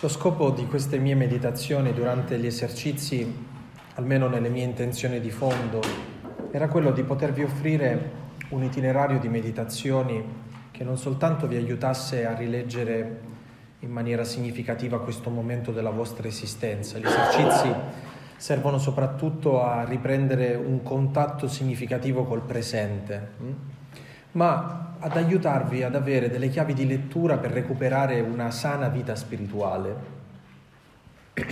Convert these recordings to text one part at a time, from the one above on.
Lo scopo di queste mie meditazioni durante gli esercizi, almeno nelle mie intenzioni di fondo, era quello di potervi offrire un itinerario di meditazioni che non soltanto vi aiutasse a rileggere in maniera significativa questo momento della vostra esistenza. Gli esercizi servono soprattutto a riprendere un contatto significativo col presente, hm? Ma ad aiutarvi ad avere delle chiavi di lettura per recuperare una sana vita spirituale,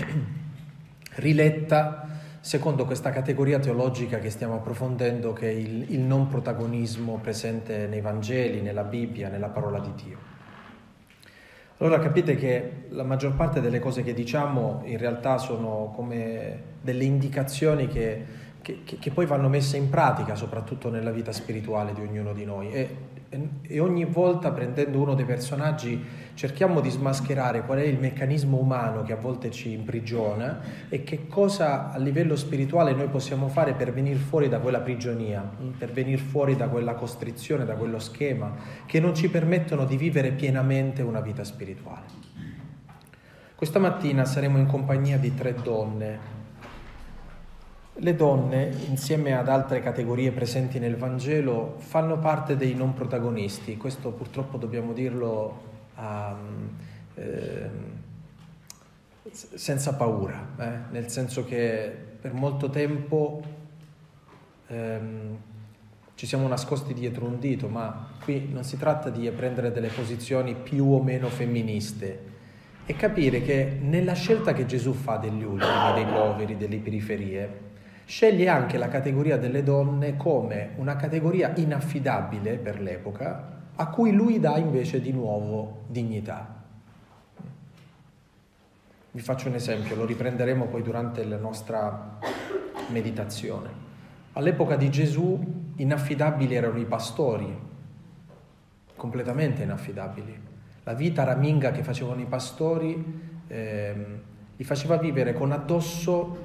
riletta secondo questa categoria teologica che stiamo approfondendo, che è il, il non protagonismo presente nei Vangeli, nella Bibbia, nella parola di Dio. Allora capite che la maggior parte delle cose che diciamo in realtà sono come delle indicazioni che, che, che, poi vanno messe in pratica, soprattutto nella vita spirituale di ognuno di noi. E e ogni volta prendendo uno dei personaggi cerchiamo di smascherare qual è il meccanismo umano che a volte ci imprigiona e che cosa a livello spirituale noi possiamo fare per venire fuori da quella prigionia, mm, per venire fuori da quella costrizione, da quello schema che non ci permettono di vivere pienamente una vita spirituale. Questa mattina saremo in compagnia di tre donne le donne, insieme ad altre categorie presenti nel Vangelo, fanno parte dei non protagonisti. Questo purtroppo dobbiamo dirlo um, eh, senza paura, eh? nel senso che per molto tempo ehm, ci siamo nascosti dietro un dito, ma qui non si tratta di prendere delle posizioni più o meno femministe e capire che nella scelta che Gesù fa degli ultimi, dei poveri, delle periferie, Sceglie anche la categoria delle donne come una categoria inaffidabile per l'epoca, a cui lui dà invece di nuovo dignità. Vi faccio un esempio, lo riprenderemo poi durante la nostra meditazione. All'epoca di Gesù inaffidabili erano i pastori, completamente inaffidabili. La vita raminga che facevano i pastori eh, li faceva vivere con addosso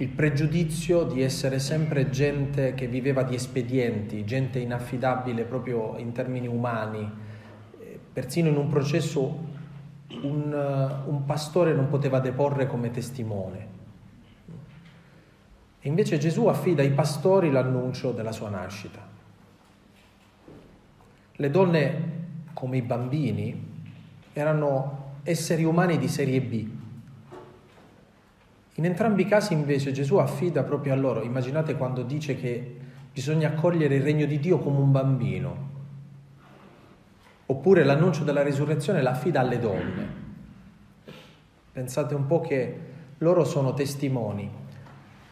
il pregiudizio di essere sempre gente che viveva di espedienti, gente inaffidabile proprio in termini umani. Eh, persino in un processo un, eh, un pastore non poteva deporre come testimone. E invece Gesù affida ai pastori l'annuncio della sua nascita. Le donne, come i bambini, erano esseri umani di serie B, in entrambi i casi invece Gesù affida proprio a loro, immaginate quando dice che bisogna accogliere il regno di Dio come un bambino, oppure l'annuncio della risurrezione l'affida alle donne. Pensate un po' che loro sono testimoni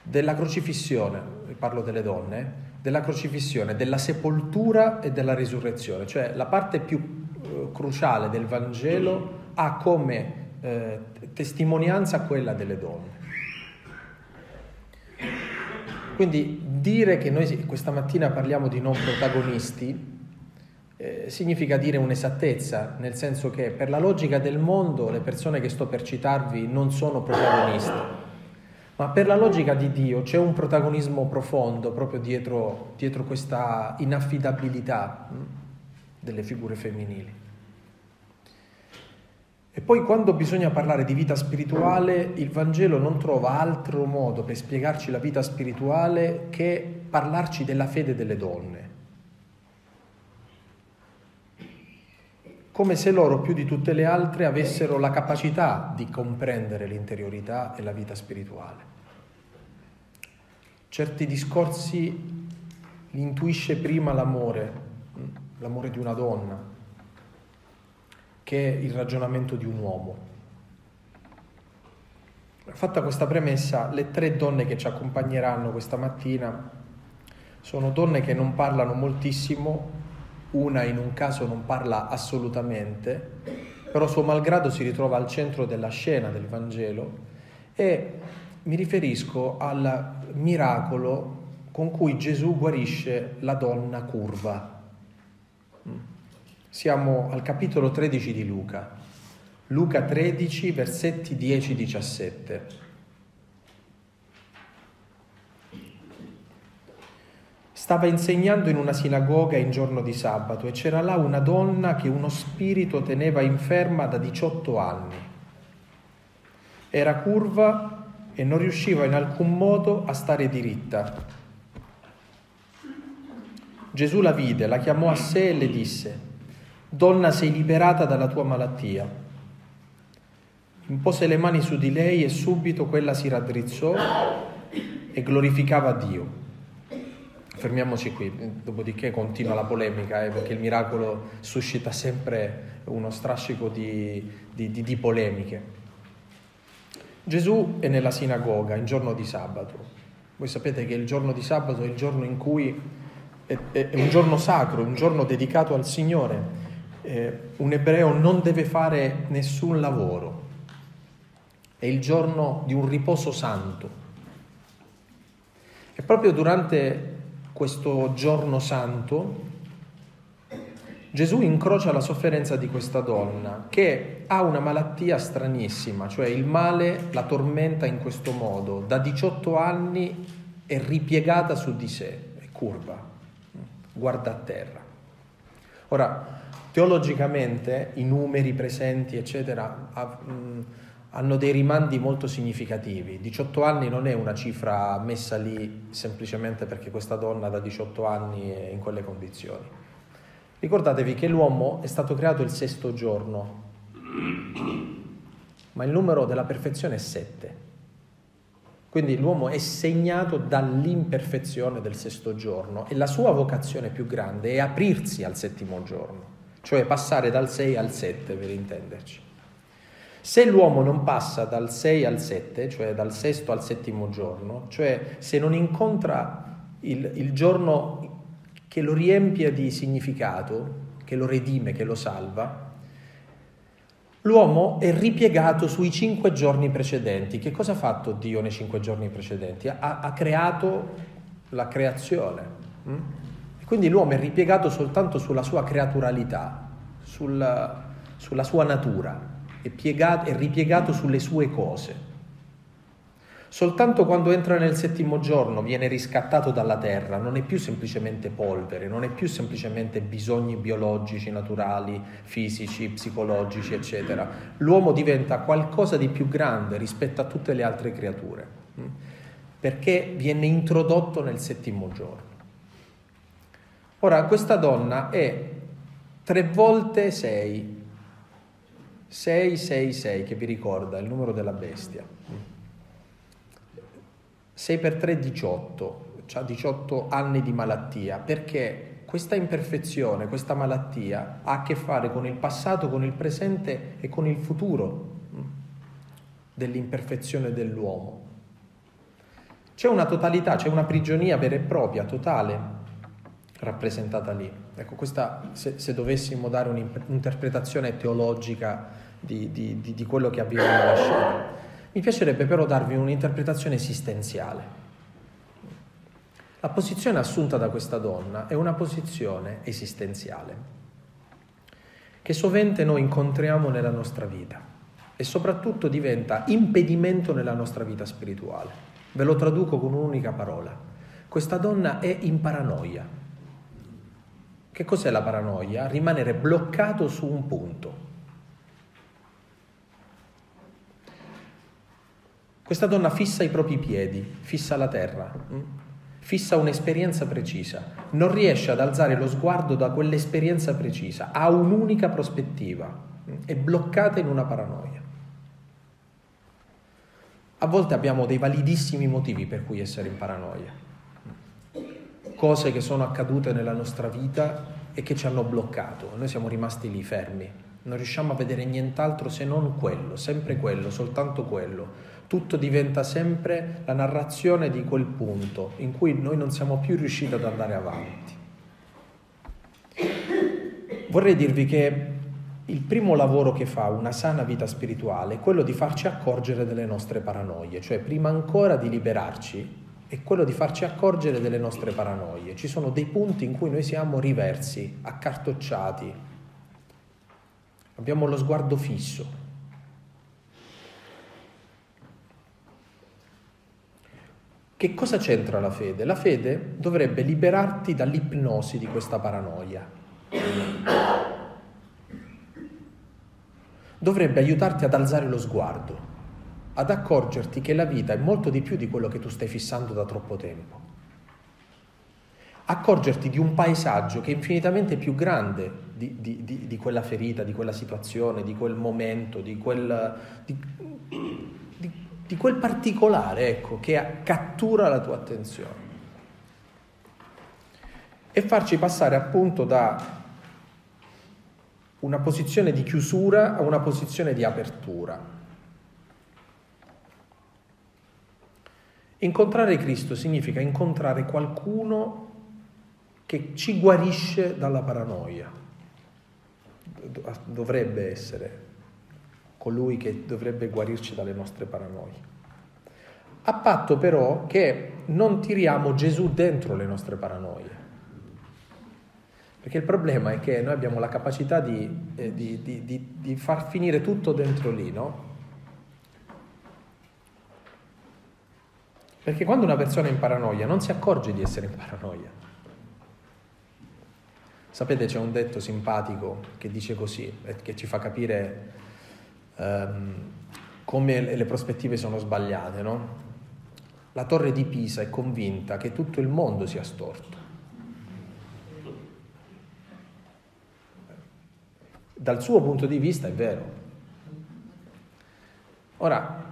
della crocifissione, parlo delle donne, della crocifissione, della sepoltura e della risurrezione, cioè la parte più eh, cruciale del Vangelo ha come eh, testimonianza quella delle donne. Quindi dire che noi questa mattina parliamo di non protagonisti eh, significa dire un'esattezza, nel senso che per la logica del mondo le persone che sto per citarvi non sono protagoniste, ma per la logica di Dio c'è un protagonismo profondo proprio dietro, dietro questa inaffidabilità mh, hm, delle figure femminili. E poi quando bisogna parlare di vita spirituale, il Vangelo non trova altro modo per spiegarci la vita spirituale che parlarci della fede delle donne. Come se loro più di tutte le altre avessero la capacità di comprendere l'interiorità e la vita spirituale. Certi discorsi li intuisce prima l'amore, l'amore di una donna, che il ragionamento di un uomo. Fatta questa premessa, le tre donne che ci accompagneranno questa mattina sono donne che non parlano moltissimo, una in un caso non parla assolutamente, però suo malgrado si ritrova al centro della scena del Vangelo e mi riferisco al miracolo con cui Gesù guarisce la donna curva. Siamo al capitolo 13 di Luca. Luca 13, versetti 10-17. Stava insegnando in una sinagoga in giorno di sabato e c'era là una donna che uno spirito teneva inferma da 18 anni. Era curva e non riusciva in alcun modo a stare diritta. Gesù la vide, la chiamò a sé e le disse, Donna sei liberata dalla tua malattia. Impose le mani su di lei e subito quella si raddrizzò e glorificava Dio. Fermiamoci qui, dopodiché continua la polemica, eh, perché il miracolo suscita sempre uno strascico di, di, di, di polemiche. Gesù è nella sinagoga in giorno di sabato. Voi sapete che il giorno di sabato è il giorno in cui è, è un giorno sacro, un giorno dedicato al Signore eh, un ebreo non deve fare nessun lavoro, è il giorno di un riposo santo. E proprio durante questo giorno santo Gesù incrocia la sofferenza di questa donna che ha una malattia stranissima, cioè il male la tormenta in questo modo, da 18 anni è ripiegata su di sé, è curva, guarda a terra. Ora, Teologicamente i numeri presenti, eccetera, hanno dei rimandi molto significativi. 18 anni non è una cifra messa lì semplicemente perché questa donna da 18 anni è in quelle condizioni. Ricordatevi che l'uomo è stato creato il sesto giorno, ma il numero della perfezione è 7. Quindi l'uomo è segnato dall'imperfezione del sesto giorno e la sua vocazione più grande è aprirsi al settimo giorno cioè passare dal 6 al 7 per intenderci. Se l'uomo non passa dal 6 al 7, cioè dal sesto al settimo giorno, cioè se non incontra il, il giorno che lo riempie di significato, che lo redime, che lo salva, l'uomo è ripiegato sui cinque giorni precedenti. Che cosa ha fatto Dio nei cinque giorni precedenti? Ha, ha creato la creazione. Hm? Quindi l'uomo è ripiegato soltanto sulla sua creaturalità, sul, sulla sua natura, è, piegato, è ripiegato sulle sue cose. Soltanto quando entra nel settimo giorno viene riscattato dalla terra, non è più semplicemente polvere, non è più semplicemente bisogni biologici, naturali, fisici, psicologici, eccetera. L'uomo diventa qualcosa di più grande rispetto a tutte le altre creature, hm? perché viene introdotto nel settimo giorno. Ora, questa donna è tre volte sei. 666 che vi ricorda il numero della bestia. 6 per 3 18, ha 18 anni di malattia, perché questa imperfezione, questa malattia ha a che fare con il passato, con il presente e con il futuro dell'imperfezione dell'uomo. C'è una totalità, c'è una prigionia vera e propria, totale, rappresentata lì. Ecco, questa, se, se dovessimo dare un'interpretazione teologica di, di, di, di quello che avviene nella scena, mi piacerebbe però darvi un'interpretazione esistenziale. La posizione assunta da questa donna è una posizione esistenziale che sovente noi incontriamo nella nostra vita e soprattutto diventa impedimento nella nostra vita spirituale. Ve lo traduco con un'unica parola. Questa donna è in paranoia. Che cos'è la paranoia? Rimanere bloccato su un punto. Questa donna fissa i propri piedi, fissa la terra, mm? fissa un'esperienza precisa, non riesce ad alzare lo sguardo da quell'esperienza precisa, ha un'unica prospettiva, mm? è bloccata in una paranoia. A volte abbiamo dei validissimi motivi per cui essere in paranoia cose che sono accadute nella nostra vita e che ci hanno bloccato. Noi siamo rimasti lì fermi, non riusciamo a vedere nient'altro se non quello, sempre quello, soltanto quello. Tutto diventa sempre la narrazione di quel punto in cui noi non siamo più riusciti ad andare avanti. Vorrei dirvi che il primo lavoro che fa una sana vita spirituale è quello di farci accorgere delle nostre paranoie, cioè prima ancora di liberarci è quello di farci accorgere delle nostre paranoie. Ci sono dei punti in cui noi siamo riversi, accartocciati, abbiamo lo sguardo fisso. Che cosa c'entra la fede? La fede dovrebbe liberarti dall'ipnosi di questa paranoia. Dovrebbe aiutarti ad alzare lo sguardo ad accorgerti che la vita è molto di più di quello che tu stai fissando da troppo tempo. Accorgerti di un paesaggio che è infinitamente più grande di, di, di, di quella ferita, di quella situazione, di quel momento, di quel, quel particolare ecco, che cattura la tua attenzione. E farci passare appunto da una posizione di chiusura a una posizione di apertura. Incontrare Cristo significa incontrare qualcuno che ci guarisce dalla paranoia. Dovrebbe essere colui che dovrebbe guarirci dalle nostre paranoie. A patto però che non tiriamo Gesù dentro le nostre paranoie. Perché il problema è che noi abbiamo la capacità di, eh, di, di, di far finire tutto dentro lì, no? Perché quando una persona è in paranoia non si accorge di essere in paranoia. Sapete, c'è un detto simpatico che dice così, che ci fa capire um, come le prospettive sono sbagliate, no? La torre di Pisa è convinta che tutto il mondo sia storto. Dal suo punto di vista è vero. Ora,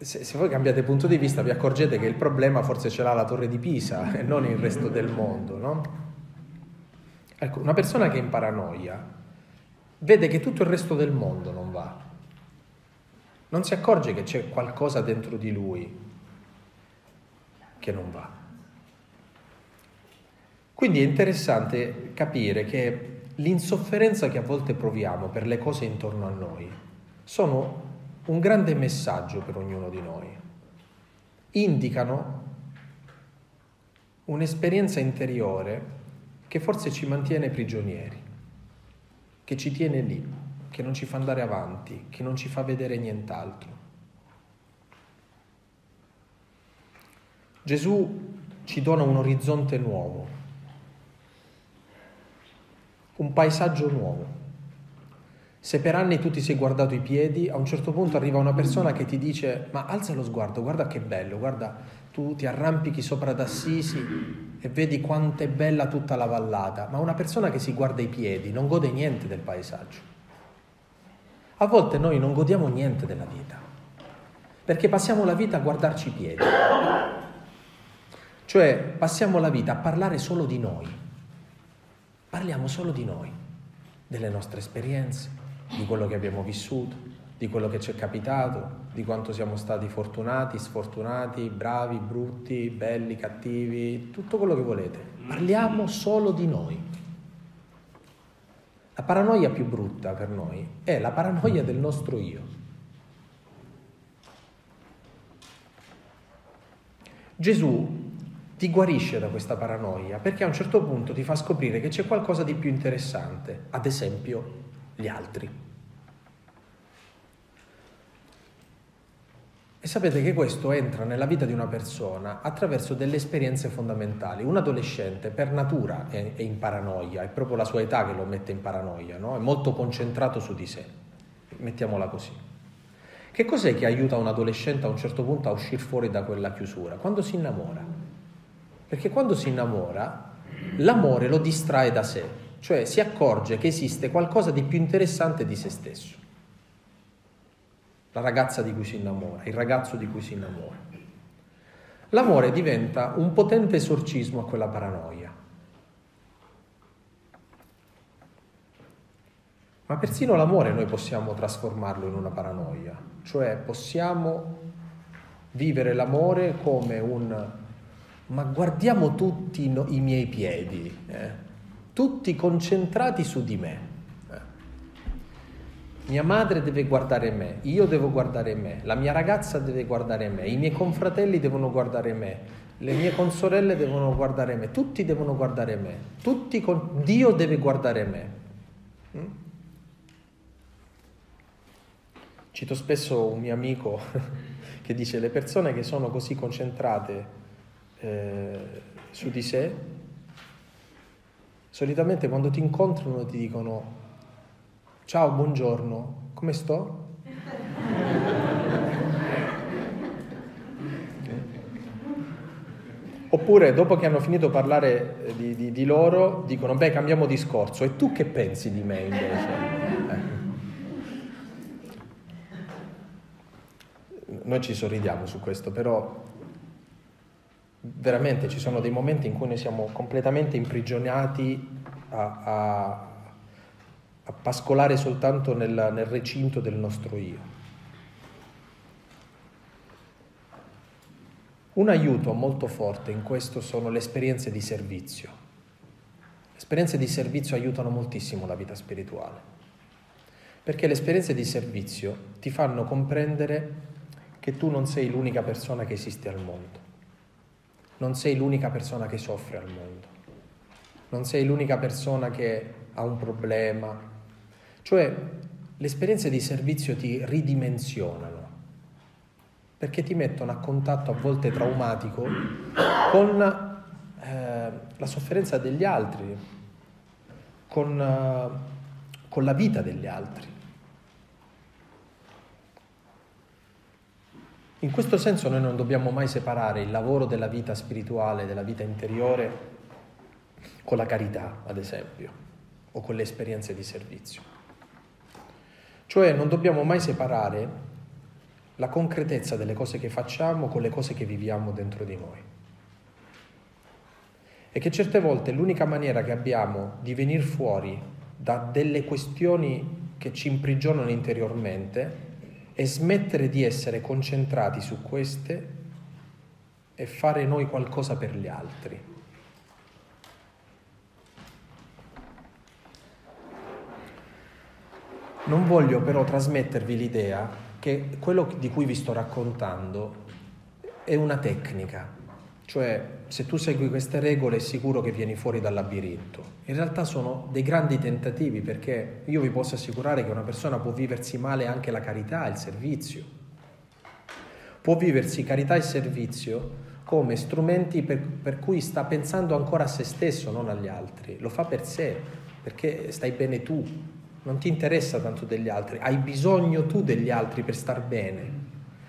se, se, voi cambiate punto di vista vi accorgete che il problema forse ce l'ha la torre di Pisa e non il resto del mondo, no? Ecco, una persona che è in paranoia vede che tutto il resto del mondo non va. Non si accorge che c'è qualcosa dentro di lui che non va. Quindi è interessante capire che l'insofferenza che a volte proviamo per le cose intorno a noi sono un grande messaggio per ognuno di noi. Indicano un'esperienza interiore che forse ci mantiene prigionieri, che ci tiene lì, che non ci fa andare avanti, che non ci fa vedere nient'altro. Gesù ci dona un orizzonte nuovo, un paesaggio nuovo. Se per anni tu ti sei guardato i piedi, a un certo punto arriva una persona che ti dice ma alza lo sguardo, guarda che bello, guarda, tu ti arrampichi sopra d'Assisi e vedi quanto è bella tutta la vallata, ma una persona che si guarda i piedi non gode niente del paesaggio. A volte noi non godiamo niente della vita, perché passiamo la vita a guardarci i piedi, cioè passiamo la vita a parlare solo di noi, parliamo solo di noi, delle nostre esperienze, di quello che abbiamo vissuto, di quello che ci è capitato, di quanto siamo stati fortunati, sfortunati, bravi, brutti, belli, cattivi, tutto quello che volete. Parliamo solo di noi. La paranoia più brutta per noi è la paranoia del nostro io. Gesù ti guarisce da questa paranoia perché a un certo punto ti fa scoprire che c'è qualcosa di più interessante, ad esempio gli altri. E sapete che questo entra nella vita di una persona attraverso delle esperienze fondamentali. Un adolescente per natura è, in paranoia, è proprio la sua età che lo mette in paranoia, no? è molto concentrato su di sé, mettiamola così. Che cos'è che aiuta un adolescente a un certo punto a uscire fuori da quella chiusura? Quando si innamora. Perché quando si innamora, l'amore lo distrae da sé, cioè si accorge che esiste qualcosa di più interessante di se stesso. La ragazza di cui si innamora, il ragazzo di cui si innamora. L'amore diventa un potente esorcismo a quella paranoia. Ma persino l'amore noi possiamo trasformarlo in una paranoia, cioè possiamo vivere l'amore come un ma guardiamo tutti i miei piedi. Eh? Tutti concentrati su di me. Mia madre deve guardare me, io devo guardare me, la mia ragazza deve guardare me, i miei confratelli devono guardare me, le mie consorelle devono guardare me, tutti devono guardare me, tutti con... Dio deve guardare me. Mm? Cito spesso un mio amico che dice le persone che sono così concentrate eh, su di sé Solitamente quando ti incontrano ti dicono ciao, buongiorno, come sto? Oppure dopo che hanno finito eh, di parlare di, di, loro dicono beh cambiamo discorso e tu che pensi di me invece? Ecco. Noi ci sorridiamo su questo, però veramente ci sono dei momenti in cui noi siamo completamente imprigionati a, a, a pascolare soltanto nel, nel recinto del nostro io. Un aiuto molto forte in questo sono le esperienze di servizio. Le esperienze di servizio aiutano moltissimo la vita spirituale, perché le esperienze di servizio ti fanno comprendere che tu non sei l'unica persona che esiste al mondo, non sei l'unica persona che soffre al mondo, non sei l'unica persona che ha un problema, cioè le esperienze di servizio ti ridimensionano perché ti mettono a contatto a volte traumatico con eh, la sofferenza degli altri, con, eh, con la vita degli altri. In questo senso noi non dobbiamo mai separare il lavoro della vita spirituale, della vita interiore, con la carità, ad esempio, o con le esperienze di servizio. Cioè non dobbiamo mai separare la concretezza delle cose che facciamo con le cose che viviamo dentro di noi. E che certe volte l'unica maniera che abbiamo di venire fuori da delle questioni che ci imprigionano interiormente è smettere di essere concentrati su queste e fare noi qualcosa per gli altri. Non voglio però trasmettervi l'idea che quello di cui vi sto raccontando è una tecnica, cioè se tu segui queste regole è sicuro che vieni fuori dal labirinto. In realtà sono dei grandi tentativi perché io vi posso assicurare che una persona può viversi male anche la carità, il servizio. Può viversi carità e servizio come strumenti per, per cui sta pensando ancora a se stesso, non agli altri. Lo fa per sé, perché stai bene tu, non ti interessa tanto degli altri, hai bisogno tu degli altri per star bene.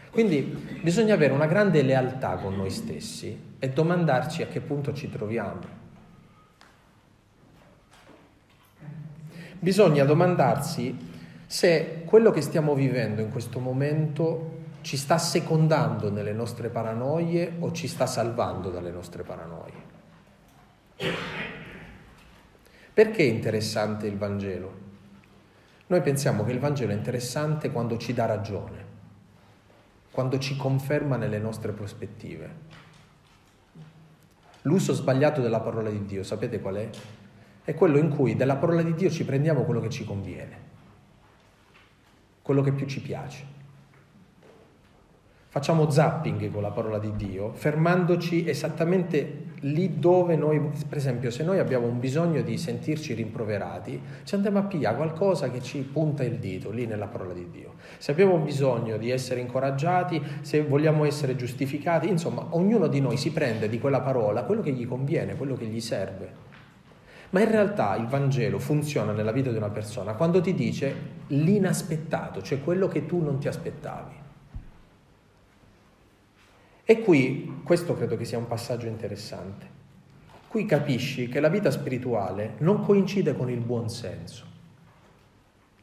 Quindi bisogna avere una grande lealtà con noi stessi e domandarci a che punto ci troviamo. Bisogna domandarsi se quello che stiamo vivendo in questo momento ci sta secondando nelle nostre paranoie o ci sta salvando dalle nostre paranoie. Perché è interessante il Vangelo? Noi pensiamo che il Vangelo è interessante quando ci dà ragione, quando ci conferma nelle nostre prospettive. L'uso sbagliato della parola di Dio, sapete qual è? È quello in cui dalla parola di Dio ci prendiamo quello che ci conviene, quello che più ci piace facciamo zapping con la parola di Dio, fermandoci esattamente lì dove noi, per esempio, se noi abbiamo un bisogno di sentirci rimproverati, ci andiamo a pigliare qualcosa che ci punta il dito lì nella parola di Dio. Se abbiamo bisogno di essere incoraggiati, se vogliamo essere giustificati, insomma, ognuno di noi si prende di quella parola quello che gli conviene, quello che gli serve. Ma in realtà il Vangelo funziona nella vita di una persona quando ti dice l'inaspettato, cioè quello che tu non ti aspettavi. E qui, questo credo che sia un passaggio interessante, qui capisci che la vita spirituale non coincide con il buon senso.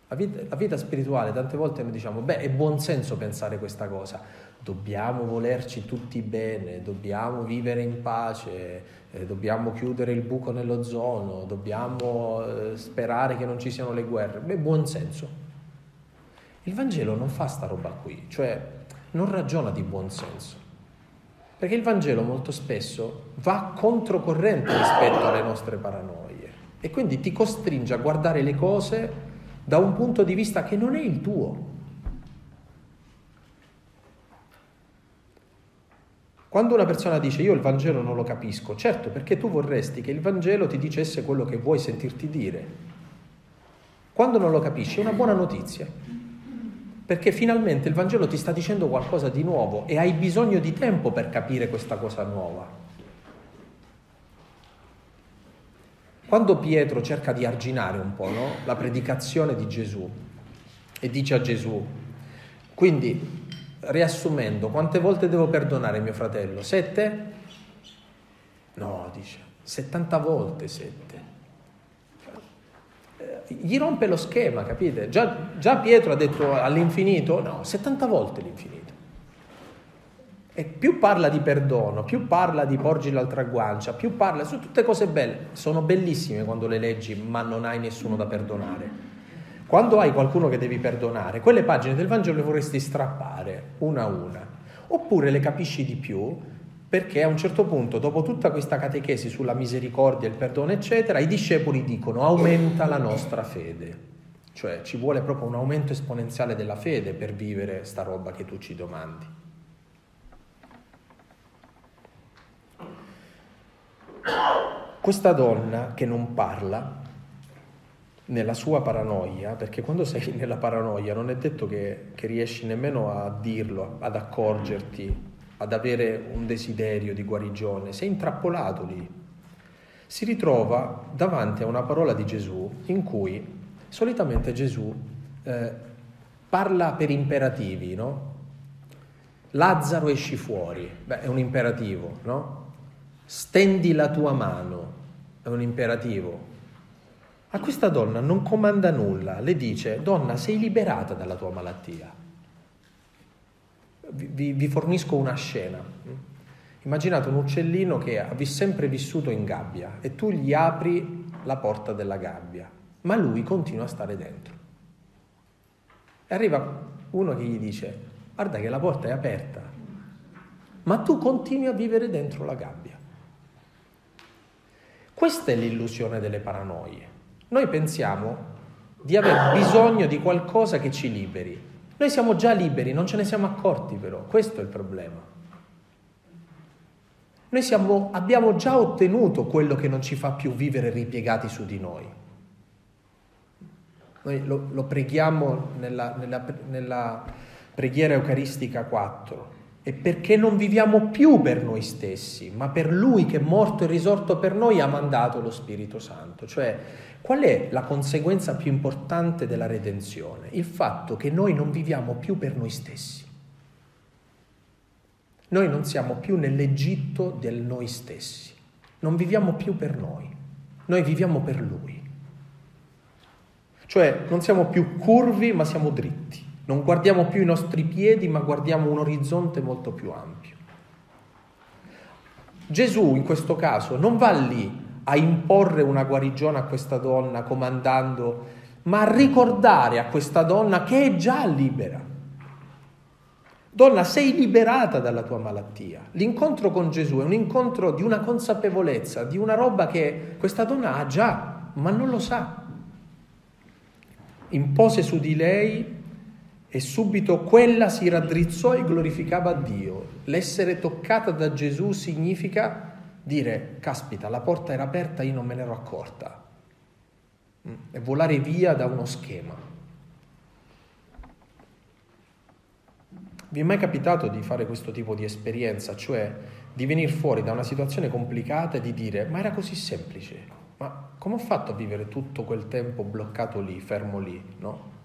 La vita, la vita, spirituale, tante volte noi diciamo, beh, è buon senso pensare questa cosa, dobbiamo volerci tutti bene, dobbiamo vivere in pace, eh, dobbiamo chiudere il buco nell'ozono, dobbiamo eh, sperare che non ci siano le guerre. Beh, buon senso. Il Vangelo non fa sta roba qui, cioè non ragiona di buon senso. Perché il Vangelo molto spesso va controcorrente rispetto alle nostre paranoie e quindi ti costringe a guardare le cose da un punto di vista che non è il tuo. Quando una persona dice io il Vangelo non lo capisco, certo perché tu vorresti che il Vangelo ti dicesse quello che vuoi sentirti dire. Quando non lo capisci è una buona notizia perché finalmente il Vangelo ti sta dicendo qualcosa di nuovo e hai bisogno di tempo per capire questa cosa nuova. Quando Pietro cerca di arginare un po' no? la predicazione di Gesù e dice a Gesù, quindi riassumendo, quante volte devo perdonare mio fratello? Sette? No, dice, 70 volte 7. Gli rompe lo schema, capite? Già, già Pietro ha detto all'infinito, no, 70 volte l'infinito. E più parla di perdono, più parla di porgi l'altra guancia, più parla, sono tutte cose belle, sono bellissime quando le leggi, ma non hai nessuno da perdonare. Quando hai qualcuno che devi perdonare, quelle pagine del Vangelo le vorresti strappare una a una, oppure le capisci di più perché a un certo punto, dopo tutta questa catechesi sulla misericordia, il perdono, eccetera, i discepoli dicono aumenta la nostra fede, cioè ci vuole proprio un aumento esponenziale della fede per vivere sta roba che tu ci domandi. Questa donna che non parla nella sua paranoia, perché quando sei nella paranoia non è detto che, che riesci nemmeno a dirlo, ad accorgerti, ad avere un desiderio di guarigione, sei intrappolato lì. Si ritrova davanti a una parola di Gesù in cui solitamente Gesù eh, parla per imperativi, no? Lazzaro esci fuori, beh è un imperativo, no? stendi la tua mano, è un imperativo. A questa donna non comanda nulla, le dice, donna, sei liberata dalla tua malattia. Vi, vi fornisco una scena. Immaginate un uccellino che ha sempre vissuto in gabbia e tu gli apri la porta della gabbia, ma lui continua a stare dentro. E arriva uno che gli dice, guarda che la porta è aperta, ma tu continui a vivere dentro la gabbia. Questa è l'illusione delle paranoie. Noi pensiamo di aver bisogno di qualcosa che ci liberi. Noi siamo già liberi, non ce ne siamo accorti però, questo è il problema. Noi siamo, abbiamo già ottenuto quello che non ci fa più vivere ripiegati su di noi. Noi lo, lo preghiamo nella, nella, nella preghiera eucaristica 4 è perché non viviamo più per noi stessi, ma per Lui che è morto e risorto per noi ha mandato lo Spirito Santo. Cioè, qual è la conseguenza più importante della redenzione? Il fatto che noi non viviamo più per noi stessi. Noi non siamo più nell'Egitto del noi stessi, non viviamo più per noi, noi viviamo per Lui. Cioè non siamo più curvi ma siamo dritti. Non guardiamo più i nostri piedi, ma guardiamo un orizzonte molto più ampio. Gesù in questo caso non va lì a imporre una guarigione a questa donna comandando, ma a ricordare a questa donna che è già libera. Donna, sei liberata dalla tua malattia. L'incontro con Gesù è un incontro di una consapevolezza, di una roba che questa donna ha già, ma non lo sa. Impose su di lei e subito quella si raddrizzò e glorificava Dio. L'essere toccata da Gesù significa dire, caspita, la porta era aperta, io non me ne ero accorta. Mm, e volare via da uno schema. Vi è mai capitato di fare questo tipo di esperienza, cioè di venire fuori da una situazione complicata e di dire, ma era così semplice, ma come ho fatto a vivere tutto quel tempo bloccato lì, fermo lì, no?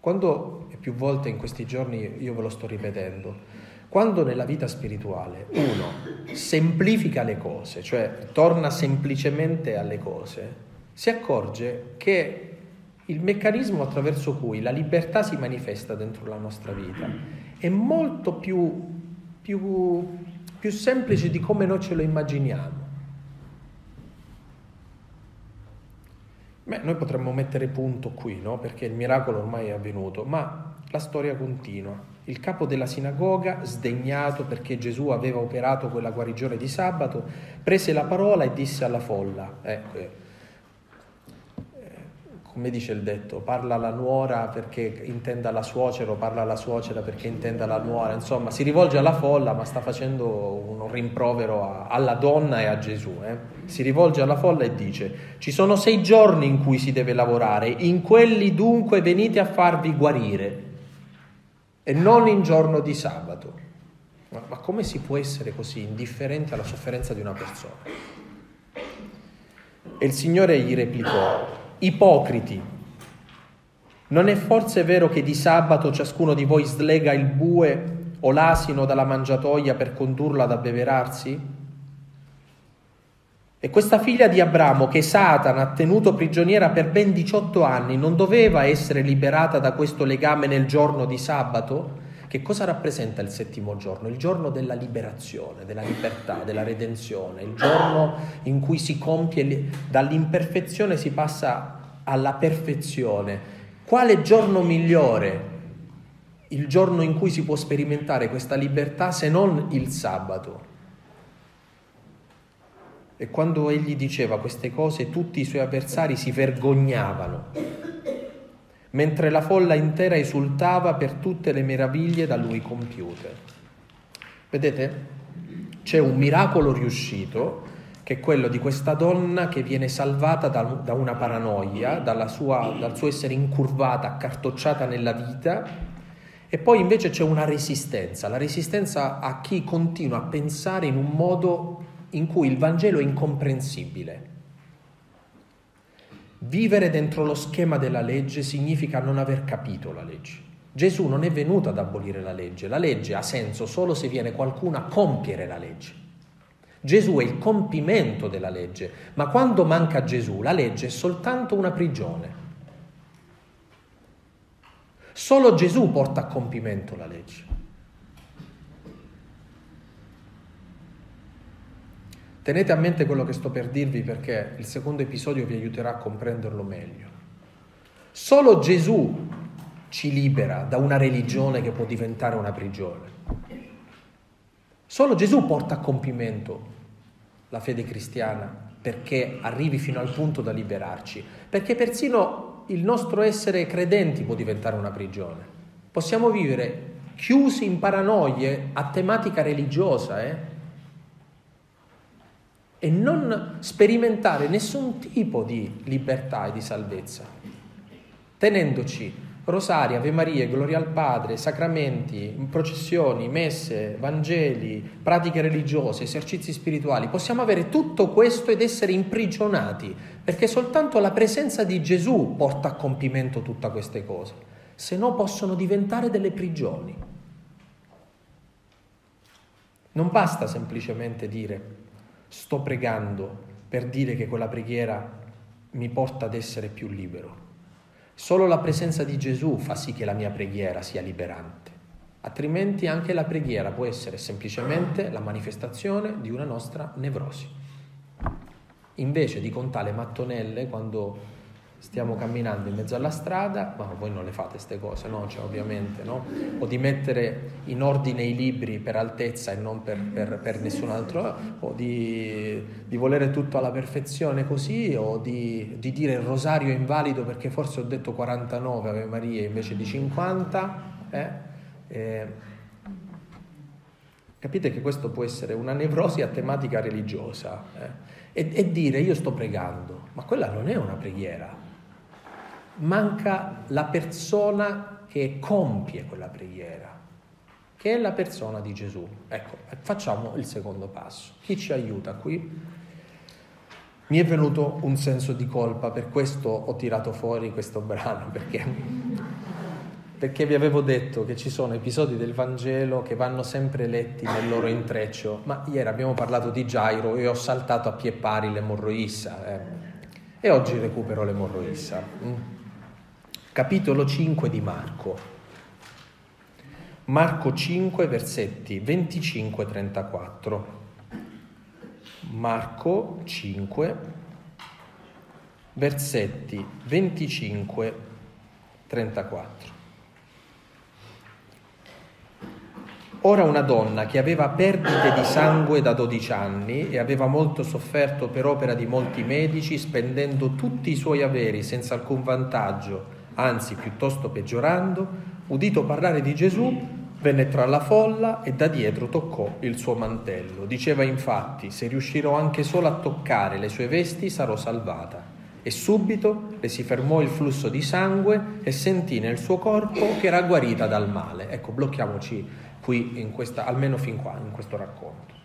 Quando, e più volte in questi giorni io ve lo sto ripetendo, quando nella vita spirituale uno semplifica le cose, cioè torna semplicemente alle cose, si accorge che il meccanismo attraverso cui la libertà si manifesta dentro la nostra vita è molto più, più, più semplice di come noi ce lo immaginiamo. Beh, noi potremmo mettere punto qui, no? Perché il miracolo ormai è avvenuto, ma la storia continua. Il capo della sinagoga, sdegnato perché Gesù aveva operato quella guarigione di sabato, prese la parola e disse alla folla, ecco, come dice il detto, parla la nuora perché intenda la suocera o parla la suocera perché intenda la nuora, insomma si rivolge alla folla ma sta facendo un rimprovero a, alla donna e a Gesù. Eh? Si rivolge alla folla e dice, ci sono sei giorni in cui si deve lavorare, in quelli dunque venite a farvi guarire e non in giorno di sabato. Ma, ma come si può essere così indifferente alla sofferenza di una persona? E il Signore gli replicò, Ipocriti, non è forse vero che di sabato ciascuno di voi slega il bue o l'asino dalla mangiatoia per condurlo ad abbeverarsi? E questa figlia di Abramo che Satana ha tenuto prigioniera per ben 18 anni non doveva essere liberata da questo legame nel giorno di sabato? Che cosa rappresenta il settimo giorno? Il giorno della liberazione, della libertà, della redenzione, il giorno in cui si compie, dall'imperfezione si passa alla perfezione. Quale giorno migliore? Il giorno in cui si può sperimentare questa libertà se non il sabato. E quando egli diceva queste cose tutti i suoi avversari si vergognavano, mentre la folla intera esultava per tutte le meraviglie da lui compiute. Vedete? C'è un miracolo riuscito che è quello di questa donna che viene salvata da, da una paranoia, sua, dal suo essere incurvata, accartocciata nella vita, e poi invece c'è una resistenza, la resistenza a chi continua a pensare in un modo in cui il Vangelo è incomprensibile. Vivere dentro lo schema della legge significa non aver capito la legge. Gesù non è venuto ad abolire la legge, la legge ha senso solo se viene qualcuno a compiere la legge. Gesù è il compimento della legge, ma quando manca Gesù la legge è soltanto una prigione. Solo Gesù porta a compimento la legge. Tenete a mente quello che sto per dirvi perché il secondo episodio vi aiuterà a comprenderlo meglio. Solo Gesù ci libera da una religione che può diventare una prigione. Solo Gesù porta a compimento la fede cristiana perché arrivi fino al punto da liberarci, perché persino il nostro essere credenti può diventare una prigione. Possiamo vivere chiusi in paranoie a tematica religiosa, eh? E non sperimentare nessun tipo di libertà e di salvezza, tenendoci rosari, Ave Maria, Gloria al Padre, sacramenti, processioni, messe, vangeli, pratiche religiose, esercizi spirituali. Possiamo avere tutto questo ed essere imprigionati, perché soltanto la presenza di Gesù porta a compimento tutte queste cose, se no possono diventare delle prigioni. Non basta semplicemente dire sto pregando per dire che quella preghiera mi porta ad essere più libero. Solo la presenza di Gesù fa sì che la mia preghiera sia liberante, altrimenti anche la preghiera può essere semplicemente la manifestazione di una nostra nevrosi. Invece di contare mattonelle quando stiamo camminando in mezzo alla strada, ma voi non le fate queste cose, no? Cioè, ovviamente, no? O di mettere in ordine i libri per altezza e non per, per, per nessun altro, o di, di, volere tutto alla perfezione così, o di, di, dire il rosario è invalido perché forse ho detto 49 Ave Maria invece di 50. Eh? Eh, capite che questo può essere una nevrosi a tematica religiosa. Eh? E, e dire io sto pregando, ma quella non è una preghiera, manca la persona che compie quella preghiera, che è la persona di Gesù. Ecco, facciamo il secondo passo. Chi ci aiuta qui? Mi è venuto un senso di colpa, per questo ho tirato fuori questo brano, perché, perché vi avevo detto che ci sono episodi del Vangelo che vanno sempre letti nel loro intreccio, ma ieri abbiamo parlato di Gairo e ho saltato a pie pari l'emorroissa eh, e oggi recupero l'emorroissa. Mm capitolo 5 di Marco. Marco 5, versetti 25-34. Marco 5, versetti 25-34. Ora una donna che aveva perdite di sangue da 12 anni e aveva molto sofferto per opera di molti medici, spendendo tutti i suoi averi senza alcun vantaggio, anzi piuttosto peggiorando, udito parlare di Gesù, venne tra la folla e da dietro toccò il suo mantello. Diceva infatti, se riuscirò anche solo a toccare le sue vesti sarò salvata. E subito le si fermò il flusso di sangue e sentì nel suo corpo che era guarita dal male. Ecco, blocchiamoci qui, questa, almeno fin qua, in questo racconto.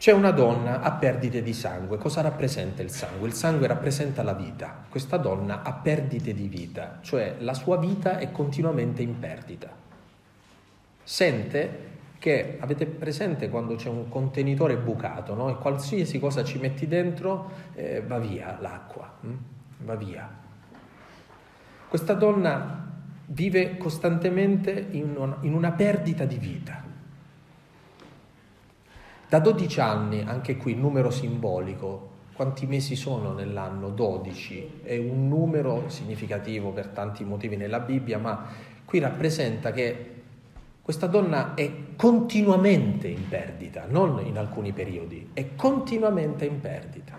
C'è una donna a perdite di sangue. Cosa rappresenta il sangue? Il sangue rappresenta la vita. Questa donna ha perdite di vita, cioè la sua vita è continuamente in perdita. Sente che avete presente quando c'è un contenitore bucato no? e qualsiasi cosa ci metti dentro eh, va via l'acqua, hm? va via. Questa donna vive costantemente in una, in una perdita di vita. Da 12 anni, anche qui numero simbolico, quanti mesi sono nell'anno? 12, è un numero significativo per tanti motivi nella Bibbia, ma qui rappresenta che questa donna è continuamente in perdita, non in alcuni periodi, è continuamente in perdita.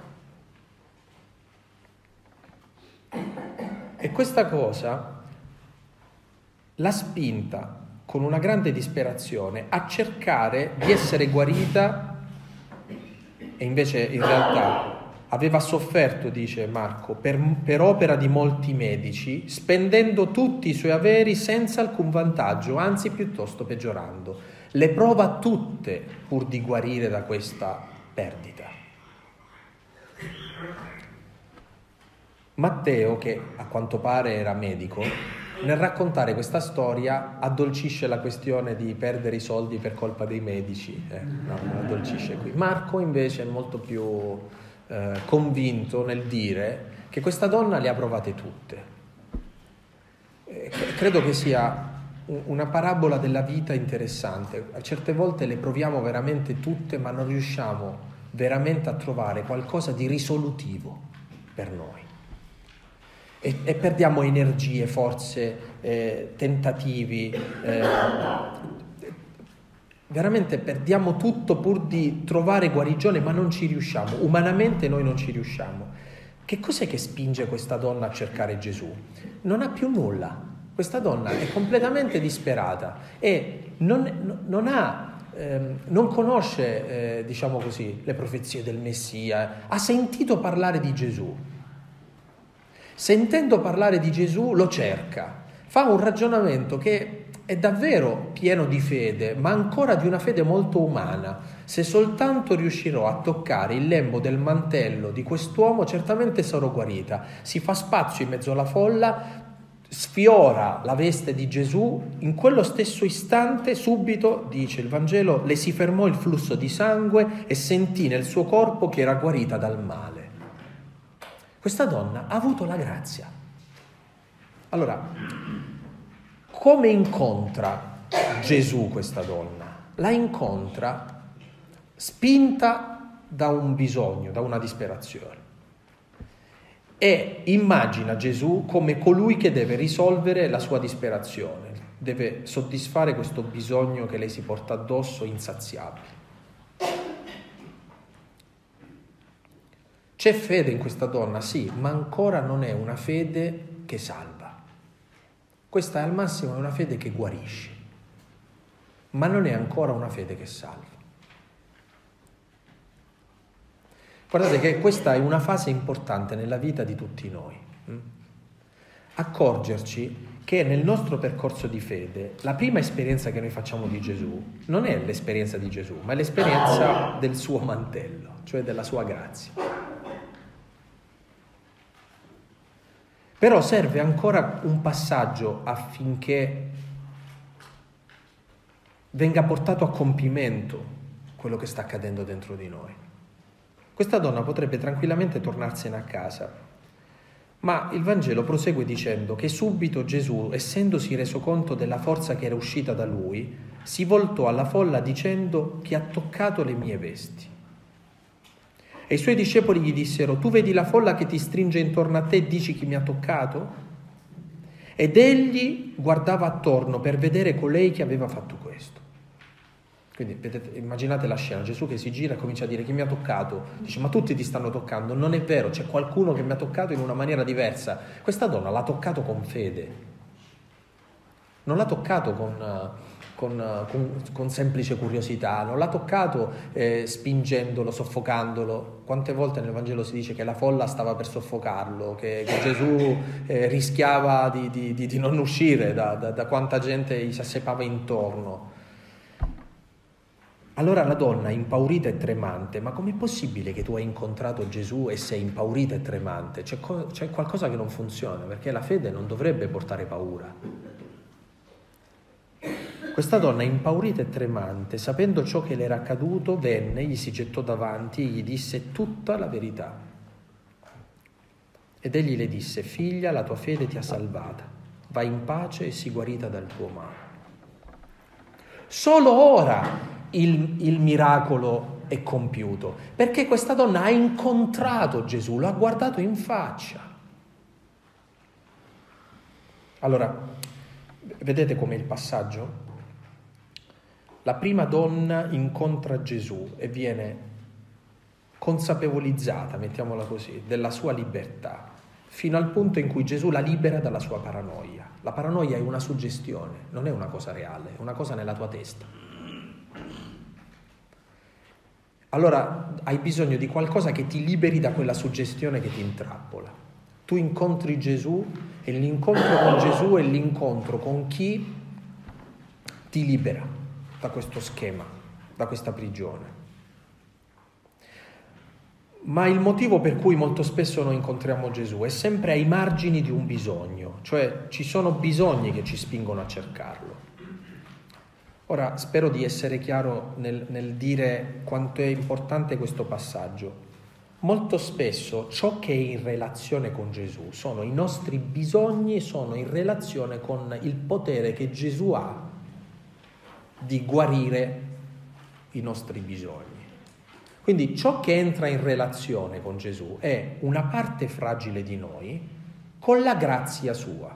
E questa cosa l'ha spinta con una grande disperazione a cercare di essere guarita e invece in realtà aveva sofferto, dice Marco, per, per, opera di molti medici, spendendo tutti i suoi averi senza alcun vantaggio, anzi piuttosto peggiorando. Le prova tutte pur di guarire da questa perdita. Matteo, che a quanto pare era medico, nel raccontare questa storia addolcisce la questione di perdere i soldi per colpa dei medici. Eh, no, addolcisce qui. Marco invece è molto più eh, convinto nel dire che questa donna le ha provate tutte. Eh, credo che sia una parabola della vita interessante. A certe volte le proviamo veramente tutte, ma non riusciamo veramente a trovare qualcosa di risolutivo per noi. E, e perdiamo energie, forze, eh, tentativi, eh, veramente perdiamo tutto pur di trovare guarigione, ma non ci riusciamo, umanamente noi non ci riusciamo. Che cos'è che spinge questa donna a cercare Gesù? Non ha più nulla. Questa donna è completamente disperata e non, non, ha, ehm, non conosce, eh, diciamo così, le profezie del Messia, ha sentito parlare di Gesù. Sentendo parlare di Gesù lo cerca, fa un ragionamento che è davvero pieno di fede, ma ancora di una fede molto umana. Se soltanto riuscirò a toccare il lembo del mantello di quest'uomo, certamente sarò guarita. Si fa spazio in mezzo alla folla, sfiora la veste di Gesù, in quello stesso istante, subito, dice il Vangelo, le si fermò il flusso di sangue e sentì nel suo corpo che era guarita dal male. Questa donna ha avuto la grazia. Allora, come incontra Gesù questa donna? La incontra spinta da un bisogno, da una disperazione. E immagina Gesù come colui che deve risolvere la sua disperazione, deve soddisfare questo bisogno che lei si porta addosso insaziabile. C'è fede in questa donna, sì, ma ancora non è una fede che salva. Questa è al massimo una fede che guarisce, ma non è ancora una fede che salva. Guardate che questa è una fase importante nella vita di tutti noi. Hm? Accorgerci che nel nostro percorso di fede la prima esperienza che noi facciamo di Gesù non è l'esperienza di Gesù, ma è l'esperienza del suo mantello, cioè della sua grazia. Però serve ancora un passaggio affinché venga portato a compimento quello che sta accadendo dentro di noi. Questa donna potrebbe tranquillamente tornarsene a casa, ma il Vangelo prosegue dicendo che subito Gesù, essendosi reso conto della forza che era uscita da lui, si voltò alla folla dicendo che ha toccato le mie vesti. E i suoi discepoli gli dissero, tu vedi la folla che ti stringe intorno a te e dici chi mi ha toccato? Ed egli guardava attorno per vedere colei che aveva fatto questo. Quindi vedete, immaginate la scena, Gesù che si gira e comincia a dire chi mi ha toccato, dice ma tutti ti stanno toccando, non è vero, c'è qualcuno che mi ha toccato in una maniera diversa. Questa donna l'ha toccato con fede, non l'ha toccato con con, con, con, semplice curiosità, non l'ha toccato eh, spingendolo, soffocandolo. Quante volte nel Vangelo si dice che la folla stava per soffocarlo, che, che Gesù eh, rischiava di, di, di, di, non uscire da, da, da quanta gente gli si assepava intorno. Allora la donna, impaurita e tremante, ma com'è possibile che tu hai incontrato Gesù e sei impaurita e tremante? C'è, co- c'è qualcosa che non funziona, perché la fede non dovrebbe portare paura. Questa donna, impaurita e tremante, sapendo ciò che le era accaduto, venne, gli si gettò davanti e gli disse tutta la verità. Ed egli le disse, figlia, la tua fede ti ha salvata, vai in pace e sii guarita dal tuo male. Solo ora il, il miracolo è compiuto, perché questa donna ha incontrato Gesù, lo ha guardato in faccia. Allora, vedete com'è il passaggio? La prima donna incontra Gesù e viene consapevolizzata, mettiamola così, della sua libertà, fino al punto in cui Gesù la libera dalla sua paranoia. La paranoia è una suggestione, non è una cosa reale, è una cosa nella tua testa. Allora hai bisogno di qualcosa che ti liberi da quella suggestione che ti intrappola. Tu incontri Gesù e l'incontro con Gesù è l'incontro con chi ti libera da questo schema, da questa prigione. Ma il motivo per cui molto spesso noi incontriamo Gesù è sempre ai margini di un bisogno, cioè ci sono bisogni che ci spingono a cercarlo. Ora spero di essere chiaro nel, nel dire quanto è importante questo passaggio. Molto spesso ciò che è in relazione con Gesù sono i nostri bisogni, sono in relazione con il potere che Gesù ha di guarire i nostri bisogni. Quindi ciò che entra in relazione con Gesù è una parte fragile di noi con la grazia sua.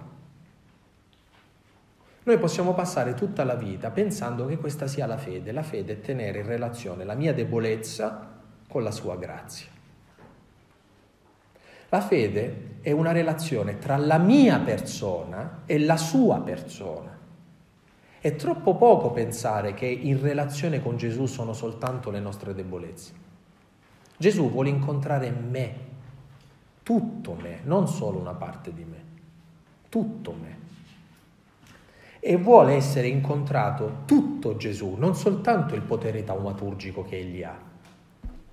Noi possiamo passare tutta la vita pensando che questa sia la fede. La fede è tenere in relazione la mia debolezza con la sua grazia. La fede è una relazione tra la mia persona e la sua persona. È troppo poco pensare che in relazione con Gesù sono soltanto le nostre debolezze. Gesù vuole incontrare me, tutto me, non solo una parte di me, tutto me. E vuole essere incontrato tutto Gesù, non soltanto il potere taumaturgico che egli ha,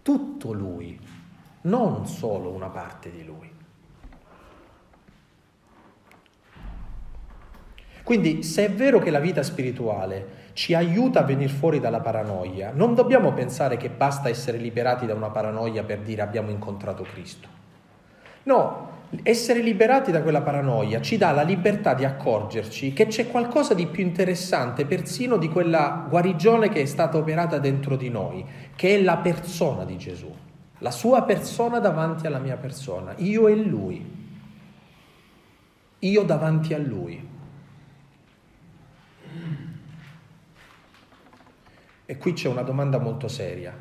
tutto lui, non solo una parte di lui. Quindi se è vero che la vita spirituale ci aiuta a venire fuori dalla paranoia, non dobbiamo pensare che basta essere liberati da una paranoia per dire abbiamo incontrato Cristo. No, essere liberati da quella paranoia ci dà la libertà di accorgerci che c'è qualcosa di più interessante persino di quella guarigione che è stata operata dentro di noi, che è la persona di Gesù, la sua persona davanti alla mia persona, io e lui, io davanti a lui. E qui c'è una domanda molto seria.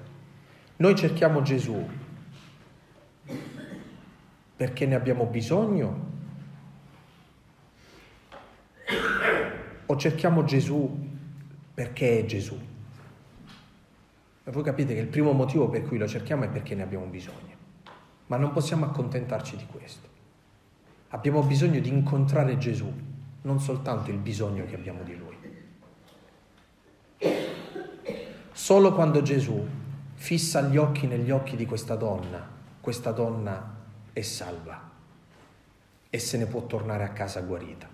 Noi cerchiamo Gesù perché ne abbiamo bisogno? O cerchiamo Gesù perché è Gesù? E voi capite che il primo motivo per cui lo cerchiamo è perché ne abbiamo bisogno. Ma non possiamo accontentarci di questo. Abbiamo bisogno di incontrare Gesù, non soltanto il bisogno che abbiamo di Lui. Solo quando Gesù fissa gli occhi negli occhi di questa donna, questa donna è salva e se ne può tornare a casa guarita.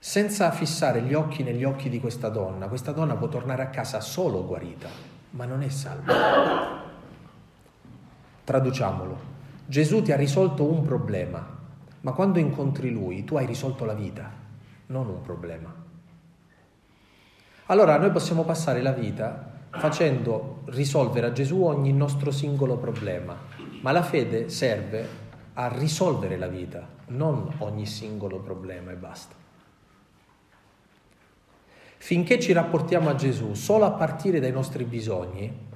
Senza fissare gli occhi negli occhi di questa donna, questa donna può tornare a casa solo guarita, ma non è salva. Traduciamolo. Gesù ti ha risolto un problema, ma quando incontri Lui tu hai risolto la vita, non un problema. Allora noi possiamo passare la vita facendo risolvere a Gesù ogni nostro singolo problema, ma la fede serve a risolvere la vita, non ogni singolo problema e basta. Finché ci rapportiamo a Gesù solo a partire dai nostri bisogni,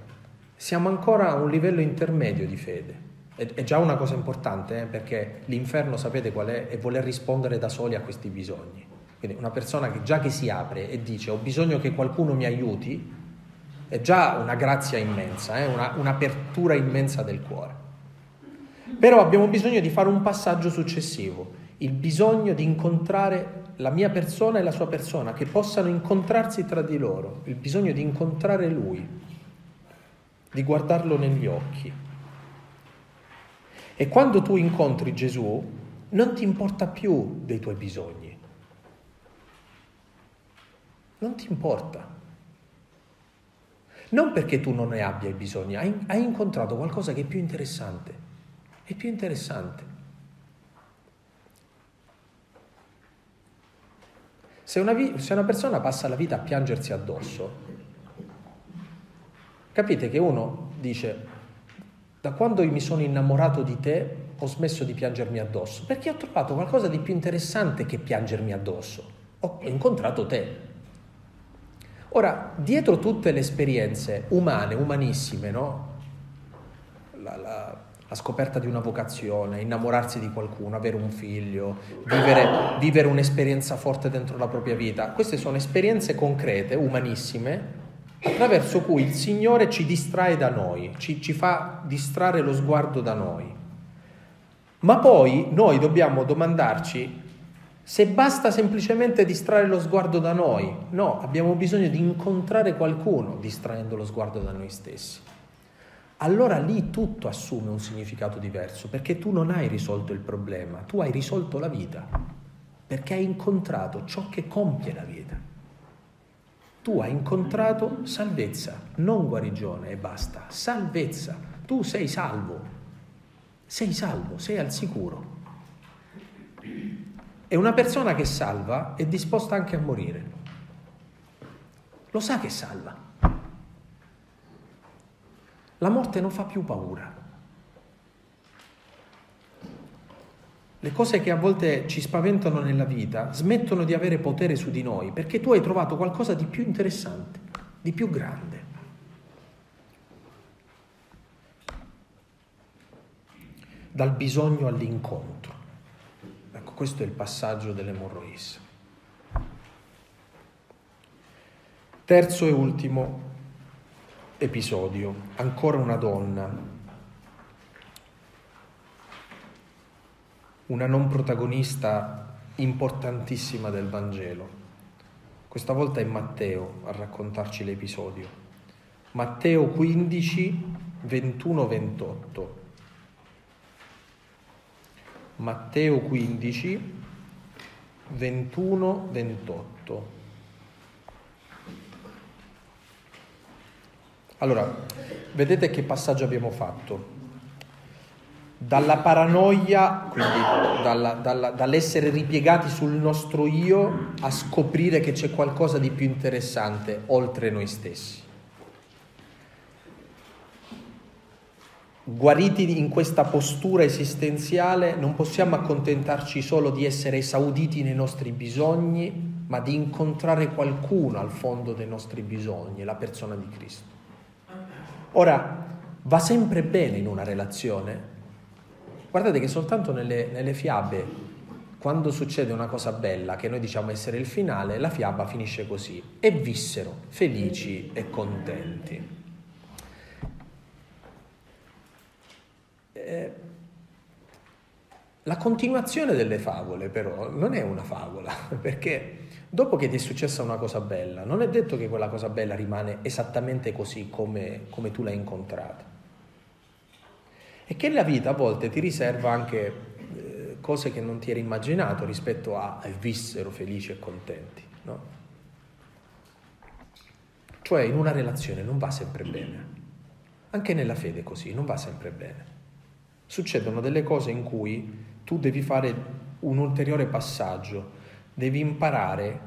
siamo ancora a un livello intermedio di fede. È già una cosa importante, eh, perché l'inferno sapete qual è? È voler rispondere da soli a questi bisogni. Quindi una persona che già che si apre e dice ho bisogno che qualcuno mi aiuti, è già una grazia immensa, eh? una, un'apertura immensa del cuore. Però abbiamo bisogno di fare un passaggio successivo, il bisogno di incontrare la mia persona e la sua persona, che possano incontrarsi tra di loro, il bisogno di incontrare Lui, di guardarlo negli occhi. E quando tu incontri Gesù, non ti importa più dei tuoi bisogni, Non ti importa. Non perché tu non ne abbia i bisogni, hai, hai incontrato qualcosa che è più interessante. È più interessante. Se una, vi- se una persona passa la vita a piangersi addosso, capite che uno dice, da quando mi sono innamorato di te ho smesso di piangermi addosso, perché ho trovato qualcosa di più interessante che piangermi addosso. Ho incontrato te. Ora, dietro tutte le esperienze umane, umanissime, no? La, la, la, scoperta di una vocazione, innamorarsi di qualcuno, avere un figlio, vivere, vivere un'esperienza forte dentro la propria vita, queste sono esperienze concrete, umanissime, attraverso cui il Signore ci distrae da noi, ci, ci fa distrarre lo sguardo da noi. Ma poi noi dobbiamo domandarci se basta semplicemente distrarre lo sguardo da noi. No, abbiamo bisogno di incontrare qualcuno distraendo lo sguardo da noi stessi. Allora lì tutto assume un significato diverso, perché tu non hai risolto il problema, tu hai risolto la vita, perché hai incontrato ciò che compie la vita. Tu hai incontrato salvezza, non guarigione e basta, salvezza. Tu sei salvo, sei salvo, sei al sicuro. E una persona che salva è disposta anche a morire. Lo sa che salva. La morte non fa più paura. Le cose che a volte ci spaventano nella vita smettono di avere potere su di noi perché tu hai trovato qualcosa di più interessante, di più grande. dal bisogno all'incontro. Ecco, questo è il passaggio dell'emorrois. Terzo e ultimo episodio, ancora una donna, una non protagonista importantissima del Vangelo. Questa volta è Matteo a raccontarci l'episodio. Matteo 15, 21-28. Matteo 15, 21, 28. Allora, vedete che passaggio abbiamo fatto? Dalla paranoia, quindi dalla, dalla, dall'essere ripiegati sul nostro io, a scoprire che c'è qualcosa di più interessante oltre noi stessi. Guariti in questa postura esistenziale non possiamo accontentarci solo di essere esauditi nei nostri bisogni, ma di incontrare qualcuno al fondo dei nostri bisogni, la persona di Cristo. Ora, va sempre bene in una relazione. Guardate che soltanto nelle, nelle fiabe, quando succede una cosa bella, che noi diciamo essere il finale, la fiaba finisce così. E vissero felici e contenti. Eh, la continuazione delle favole però non è una favola, perché dopo che ti è successa una cosa bella, non è detto che quella cosa bella rimane esattamente così come, come tu l'hai incontrata. E che la vita a volte ti riserva anche eh, cose che non ti eri immaginato rispetto a, vissero felici e contenti, no? Cioè in una relazione non va sempre bene, anche nella fede così, non va sempre bene succedono delle cose in cui tu devi fare un ulteriore passaggio, devi imparare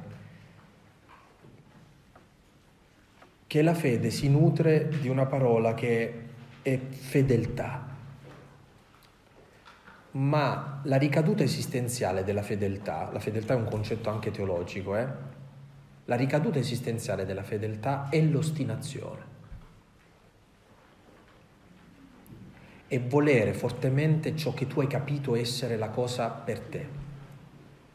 che la fede si nutre di una parola che è fedeltà. Ma la ricaduta esistenziale della fedeltà, la fedeltà è un concetto anche teologico, eh? la ricaduta esistenziale della fedeltà è l'ostinazione. E volere fortemente ciò che tu hai capito essere la cosa per te.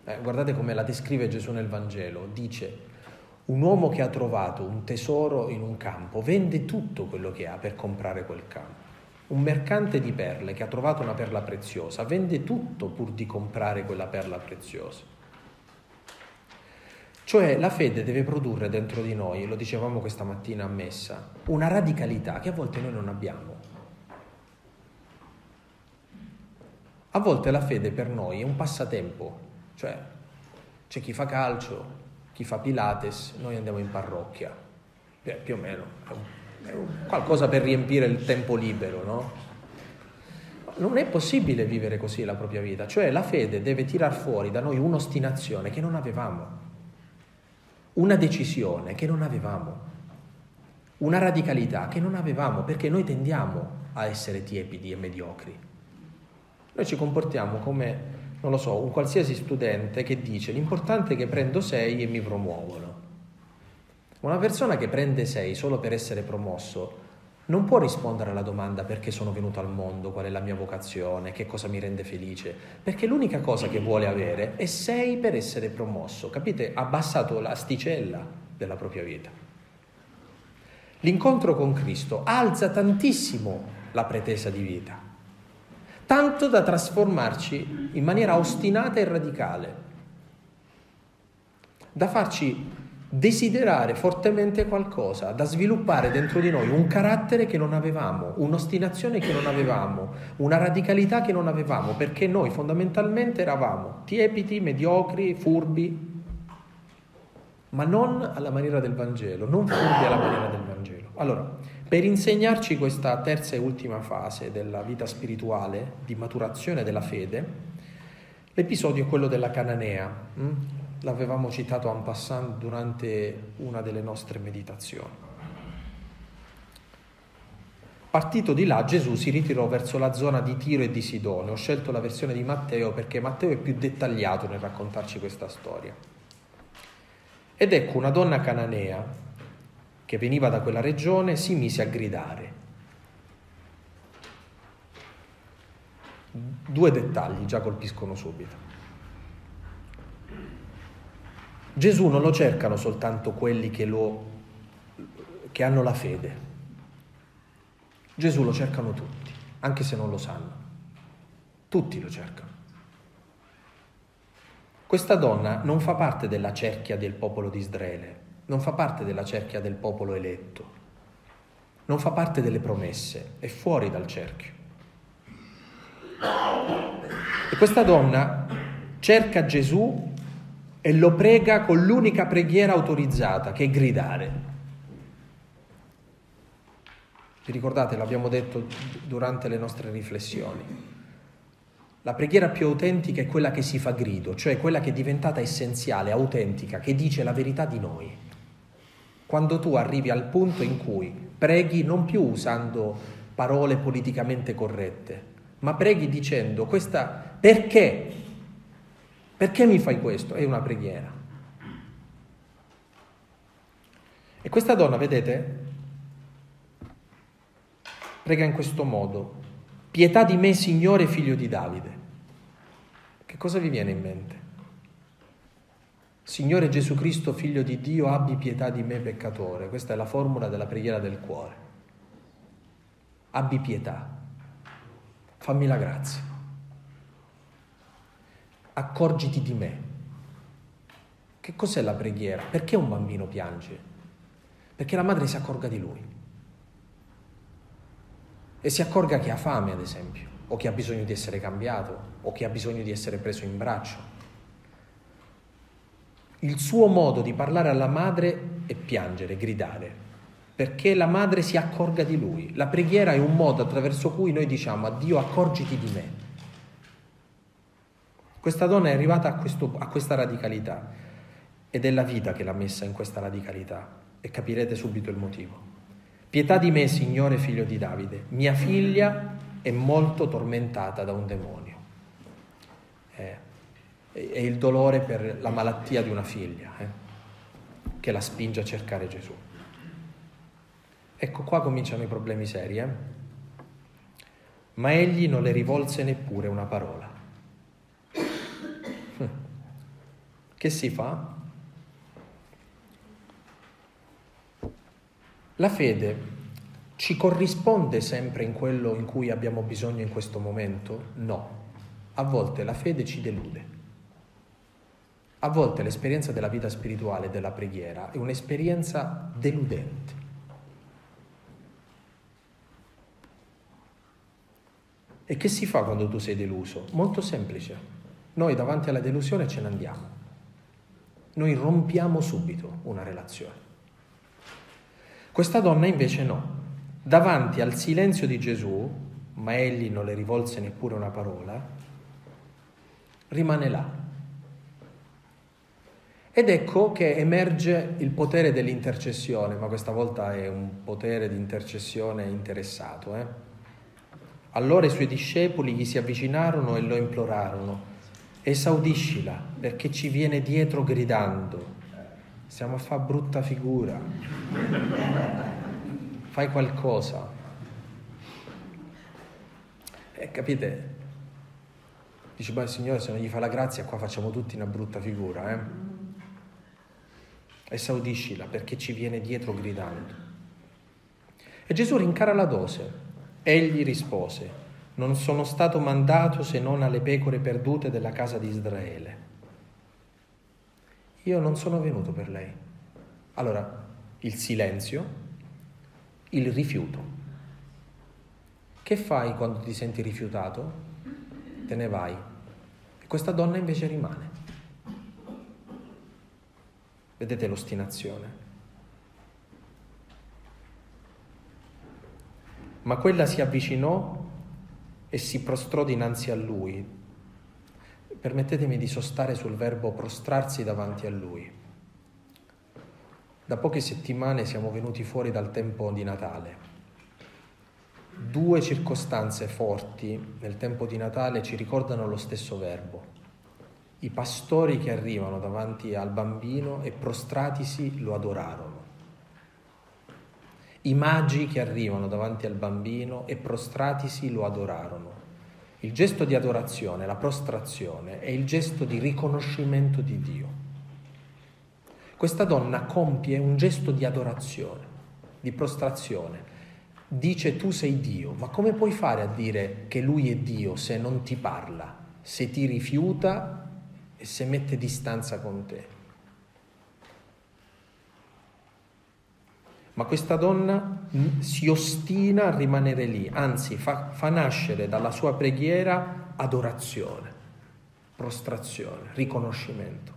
Eh, guardate come la descrive Gesù nel Vangelo. Dice, un uomo che ha trovato un tesoro in un campo vende tutto quello che ha per comprare quel campo. Un mercante di perle che ha trovato una perla preziosa vende tutto pur di comprare quella perla preziosa. Cioè la fede deve produrre dentro di noi, lo dicevamo questa mattina a messa, una radicalità che a volte noi non abbiamo. A volte la fede per noi è un passatempo, cioè c'è chi fa calcio, chi fa Pilates, noi andiamo in parrocchia, più o meno, è, qualcosa per riempire il tempo libero, no? Non è possibile vivere così la propria vita, cioè la fede deve tirar fuori da noi un'ostinazione che non avevamo, una decisione che non avevamo, una radicalità che non avevamo perché noi tendiamo a essere tiepidi e mediocri. Noi ci comportiamo come non lo so, un qualsiasi studente che dice l'importante è che prendo 6 e mi promuovono. Una persona che prende 6 solo per essere promosso non può rispondere alla domanda perché sono venuto al mondo, qual è la mia vocazione, che cosa mi rende felice, perché l'unica cosa che vuole avere è 6 per essere promosso, capite? Ha abbassato l'asticella della propria vita. L'incontro con Cristo alza tantissimo la pretesa di vita tanto da trasformarci in maniera ostinata e radicale, da farci desiderare fortemente qualcosa, da sviluppare dentro di noi un carattere che non avevamo, un'ostinazione che non avevamo, una radicalità che non avevamo, perché noi fondamentalmente eravamo tiepidi, mediocri, furbi, ma non alla maniera del Vangelo, non furbi alla maniera del Vangelo. Allora, per insegnarci questa terza e ultima fase della vita spirituale, di maturazione della fede, l'episodio è quello della Cananea. Hm? L'avevamo citato en passant durante una delle nostre meditazioni. Partito di là, Gesù si ritirò verso la zona di Tiro e di Sidone. Ho scelto la versione di Matteo perché Matteo è più dettagliato nel raccontarci questa storia. Ed ecco una donna cananea che veniva da quella regione si mise a gridare. Due dettagli già colpiscono subito. Gesù non lo cercano soltanto quelli che, lo, che hanno la fede. Gesù lo cercano tutti, anche se non lo sanno. Tutti lo cercano. Questa donna non fa parte della cerchia del popolo di Israele, non fa parte della cerchia del popolo eletto, non fa parte delle promesse, è fuori dal cerchio. E questa donna cerca Gesù e lo prega con l'unica preghiera autorizzata, che è gridare. Vi ricordate, l'abbiamo detto durante le nostre riflessioni. La preghiera più autentica è quella che si fa grido, cioè quella che è diventata essenziale, autentica, che dice la verità di noi quando tu arrivi al punto in cui preghi non più usando parole politicamente corrette, ma preghi dicendo questa perché? Perché mi fai questo? È una preghiera. E questa donna, vedete, prega in questo modo. Pietà di me, Signore, figlio di Davide. Che cosa vi viene in mente? Signore Gesù Cristo, figlio di Dio, abbi pietà di me peccatore. Questa è la formula della preghiera del cuore. Abbi pietà. Fammi la grazia. Accorgiti di me. Che cos'è la preghiera? Perché un bambino piange? Perché la madre si accorga di lui. E si accorga che ha fame, ad esempio, o che ha bisogno di essere cambiato, o che ha bisogno di essere preso in braccio il suo modo di parlare alla madre è piangere, gridare, perché la madre si accorga di lui. La preghiera è un modo attraverso cui noi diciamo a Dio accorgiti di me. Questa donna è arrivata a, questo, a questa radicalità ed è la vita che l'ha messa in questa radicalità e capirete subito il motivo. Pietà di me, Signore figlio di Davide, mia figlia è molto tormentata da un demonio. È il dolore per la malattia di una figlia eh, che la spinge a cercare Gesù. Ecco qua cominciano i problemi seri, eh? ma egli non le rivolse neppure una parola. Che si fa? La fede ci corrisponde sempre in quello in cui abbiamo bisogno in questo momento? No. A volte la fede ci delude. A volte l'esperienza della vita spirituale della preghiera è un'esperienza deludente. E che si fa quando tu sei deluso? Molto semplice. Noi davanti alla delusione ce ne andiamo. Noi rompiamo subito una relazione. Questa donna invece no. Davanti al silenzio di Gesù, ma egli non le rivolse neppure una parola, rimane là. Ed ecco che emerge il potere dell'intercessione, ma questa volta è un potere di intercessione interessato. Eh? Allora i suoi discepoli gli si avvicinarono e lo implorarono, esaudiscila perché ci viene dietro gridando, stiamo a fare brutta figura, fai qualcosa. E capite? Dice, ma il Signore se non gli fa la grazia qua facciamo tutti una brutta figura, eh? Esaudiscila perché ci viene dietro gridando. E Gesù rincara la dose. Egli rispose, non sono stato mandato se non alle pecore perdute della casa di Israele. Io non sono venuto per lei. Allora, il silenzio, il rifiuto. Che fai quando ti senti rifiutato? Te ne vai. E questa donna invece rimane. Vedete l'ostinazione. Ma quella si avvicinò e si prostrò dinanzi a lui. Permettetemi di sostare sul verbo prostrarsi davanti a lui. Da poche settimane siamo venuti fuori dal tempo di Natale. Due circostanze forti nel tempo di Natale ci ricordano lo stesso verbo i pastori che arrivano davanti al bambino e prostratisi lo adorarono. I magi che arrivano davanti al bambino e prostratisi lo adorarono. Il gesto di adorazione, la prostrazione, è il gesto di riconoscimento di Dio. Questa donna compie un gesto di adorazione, di prostrazione. Dice tu sei Dio, ma come puoi fare a dire che Lui è Dio se non ti parla, se ti rifiuta e se mette distanza con te. Ma questa donna si ostina a rimanere lì, anzi fa, fa nascere dalla sua preghiera adorazione, prostrazione, riconoscimento.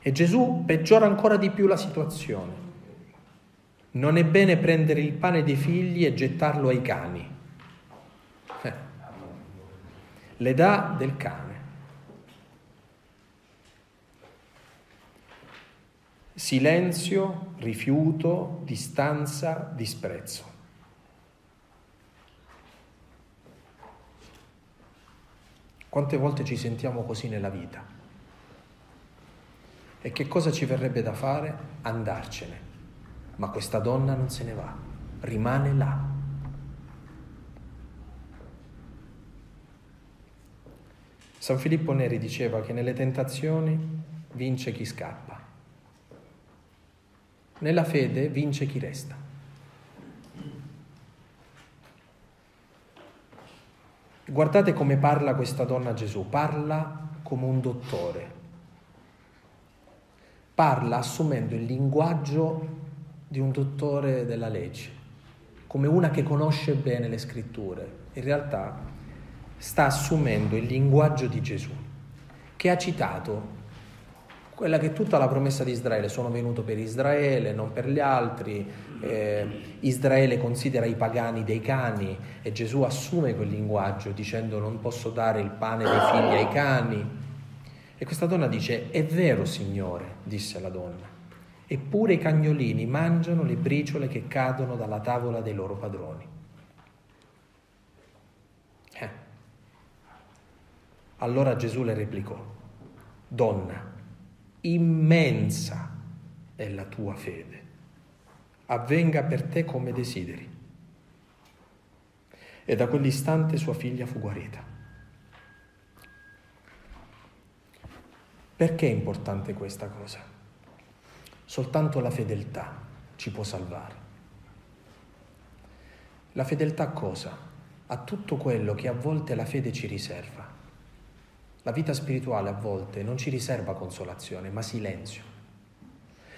E Gesù peggiora ancora di più la situazione. Non è bene prendere il pane dei figli e gettarlo ai cani. Eh. Le dà del cane. Silenzio, rifiuto, distanza, disprezzo. Quante volte ci sentiamo così nella vita? E che cosa ci verrebbe da fare? Andarcene. Ma questa donna non se ne va, rimane là. San Filippo Neri diceva che nelle tentazioni vince chi scappa. Nella fede vince chi resta. Guardate come parla questa donna Gesù, parla come un dottore, parla assumendo il linguaggio di un dottore della legge, come una che conosce bene le scritture. In realtà sta assumendo il linguaggio di Gesù, che ha citato quella che è tutta la promessa di Israele, sono venuto per Israele, non per gli altri, eh, Israele considera i pagani dei cani e Gesù assume quel linguaggio dicendo non posso dare il pane dei figli ai cani. E questa donna dice, è vero Signore, disse la donna, eppure i cagnolini mangiano le briciole che cadono dalla tavola dei loro padroni. Eh. Allora Gesù le replicò, donna, immensa è la tua fede. Avvenga per te come desideri. E da quell'istante sua figlia fu guarita. Perché è importante questa cosa? Soltanto la fedeltà ci può salvare. La fedeltà a cosa? A tutto quello che a volte la fede ci riserva. La vita spirituale a volte non ci riserva consolazione, ma silenzio.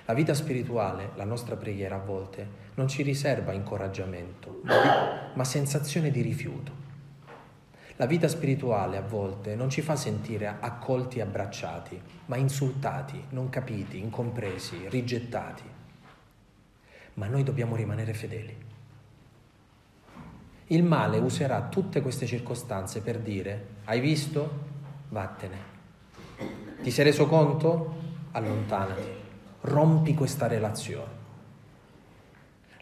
La vita spirituale, la nostra preghiera a volte, non ci riserva incoraggiamento, ma, sensazione di rifiuto. La vita spirituale a volte non ci fa sentire accolti e abbracciati, ma insultati, non capiti, incompresi, rigettati. Ma noi dobbiamo rimanere fedeli. Il male userà tutte queste circostanze per dire, hai visto? Vattene. Ti sei reso conto? Allontanati. Rompi questa relazione.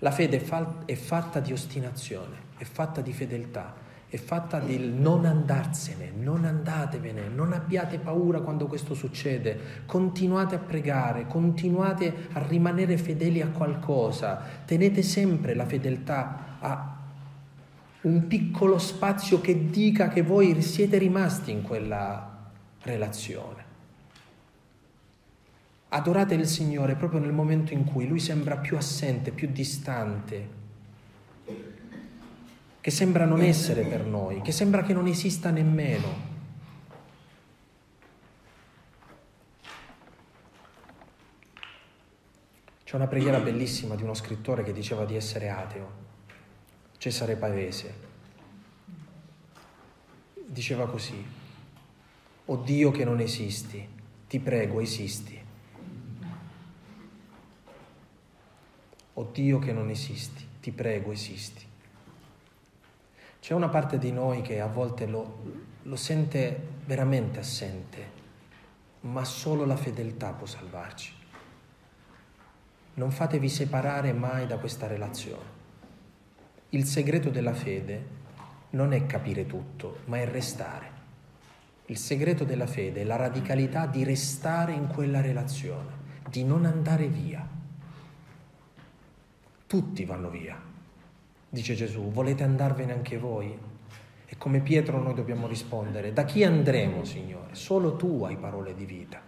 La fede è fatta di ostinazione, è fatta di fedeltà, è fatta del non andarsene, non andatevene, non abbiate paura quando questo succede, continuate a pregare, continuate a rimanere fedeli a qualcosa, tenete sempre la fedeltà a un piccolo spazio che dica che voi siete rimasti in quella relazione. Adorate il Signore proprio nel momento in cui Lui sembra più assente, più distante, che sembra non essere per noi, che sembra che non esista nemmeno. C'è una preghiera bellissima di uno scrittore che diceva di essere ateo, Cesare Pavese. Diceva così, O Dio che non esisti, ti prego, esisti. O Dio che non esisti, ti prego, esisti. C'è una parte di noi che a volte lo, lo sente veramente assente, ma solo la fedeltà può salvarci. Non fatevi separare mai da questa relazione. Il segreto della fede non è capire tutto, ma è restare. Il segreto della fede è la radicalità di restare in quella relazione, di non andare via. Tutti vanno via, dice Gesù, volete andarvene anche voi? E come Pietro noi dobbiamo rispondere, da chi andremo, Signore? Solo tu hai parole di vita.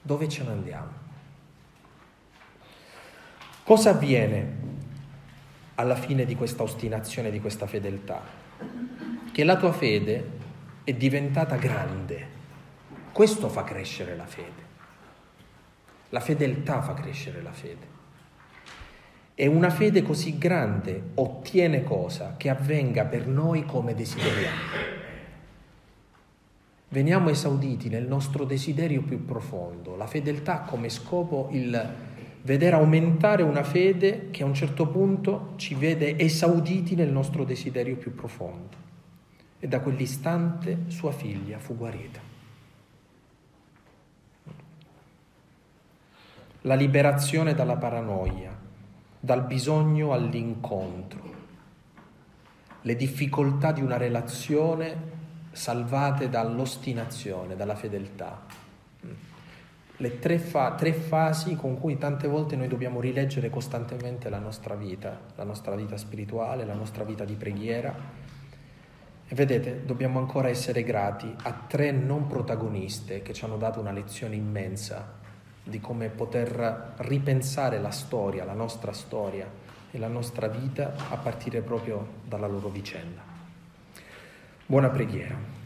Dove ce ne andiamo? Cosa avviene alla fine di questa ostinazione, di questa fedeltà? Che la tua fede è diventata grande. Questo fa crescere la fede. La fedeltà fa crescere la fede. E una fede così grande ottiene cosa? Che avvenga per noi come desideriamo. Veniamo esauditi nel nostro desiderio più profondo. La fedeltà ha come scopo il vedere aumentare una fede che a un certo punto ci vede esauditi nel nostro desiderio più profondo. E da quell'istante sua figlia fu guarita. La liberazione dalla paranoia, dal bisogno all'incontro, le difficoltà di una relazione salvate dall'ostinazione, dalla fedeltà. Le tre, fa- tre, fasi con cui tante volte noi dobbiamo rileggere costantemente la nostra vita, la nostra vita spirituale, la nostra vita di preghiera. E vedete, dobbiamo ancora essere grati a tre non protagoniste che ci hanno dato una lezione immensa di come poter ripensare la storia, la nostra storia e la nostra vita a partire proprio dalla loro vicenda. Buona preghiera.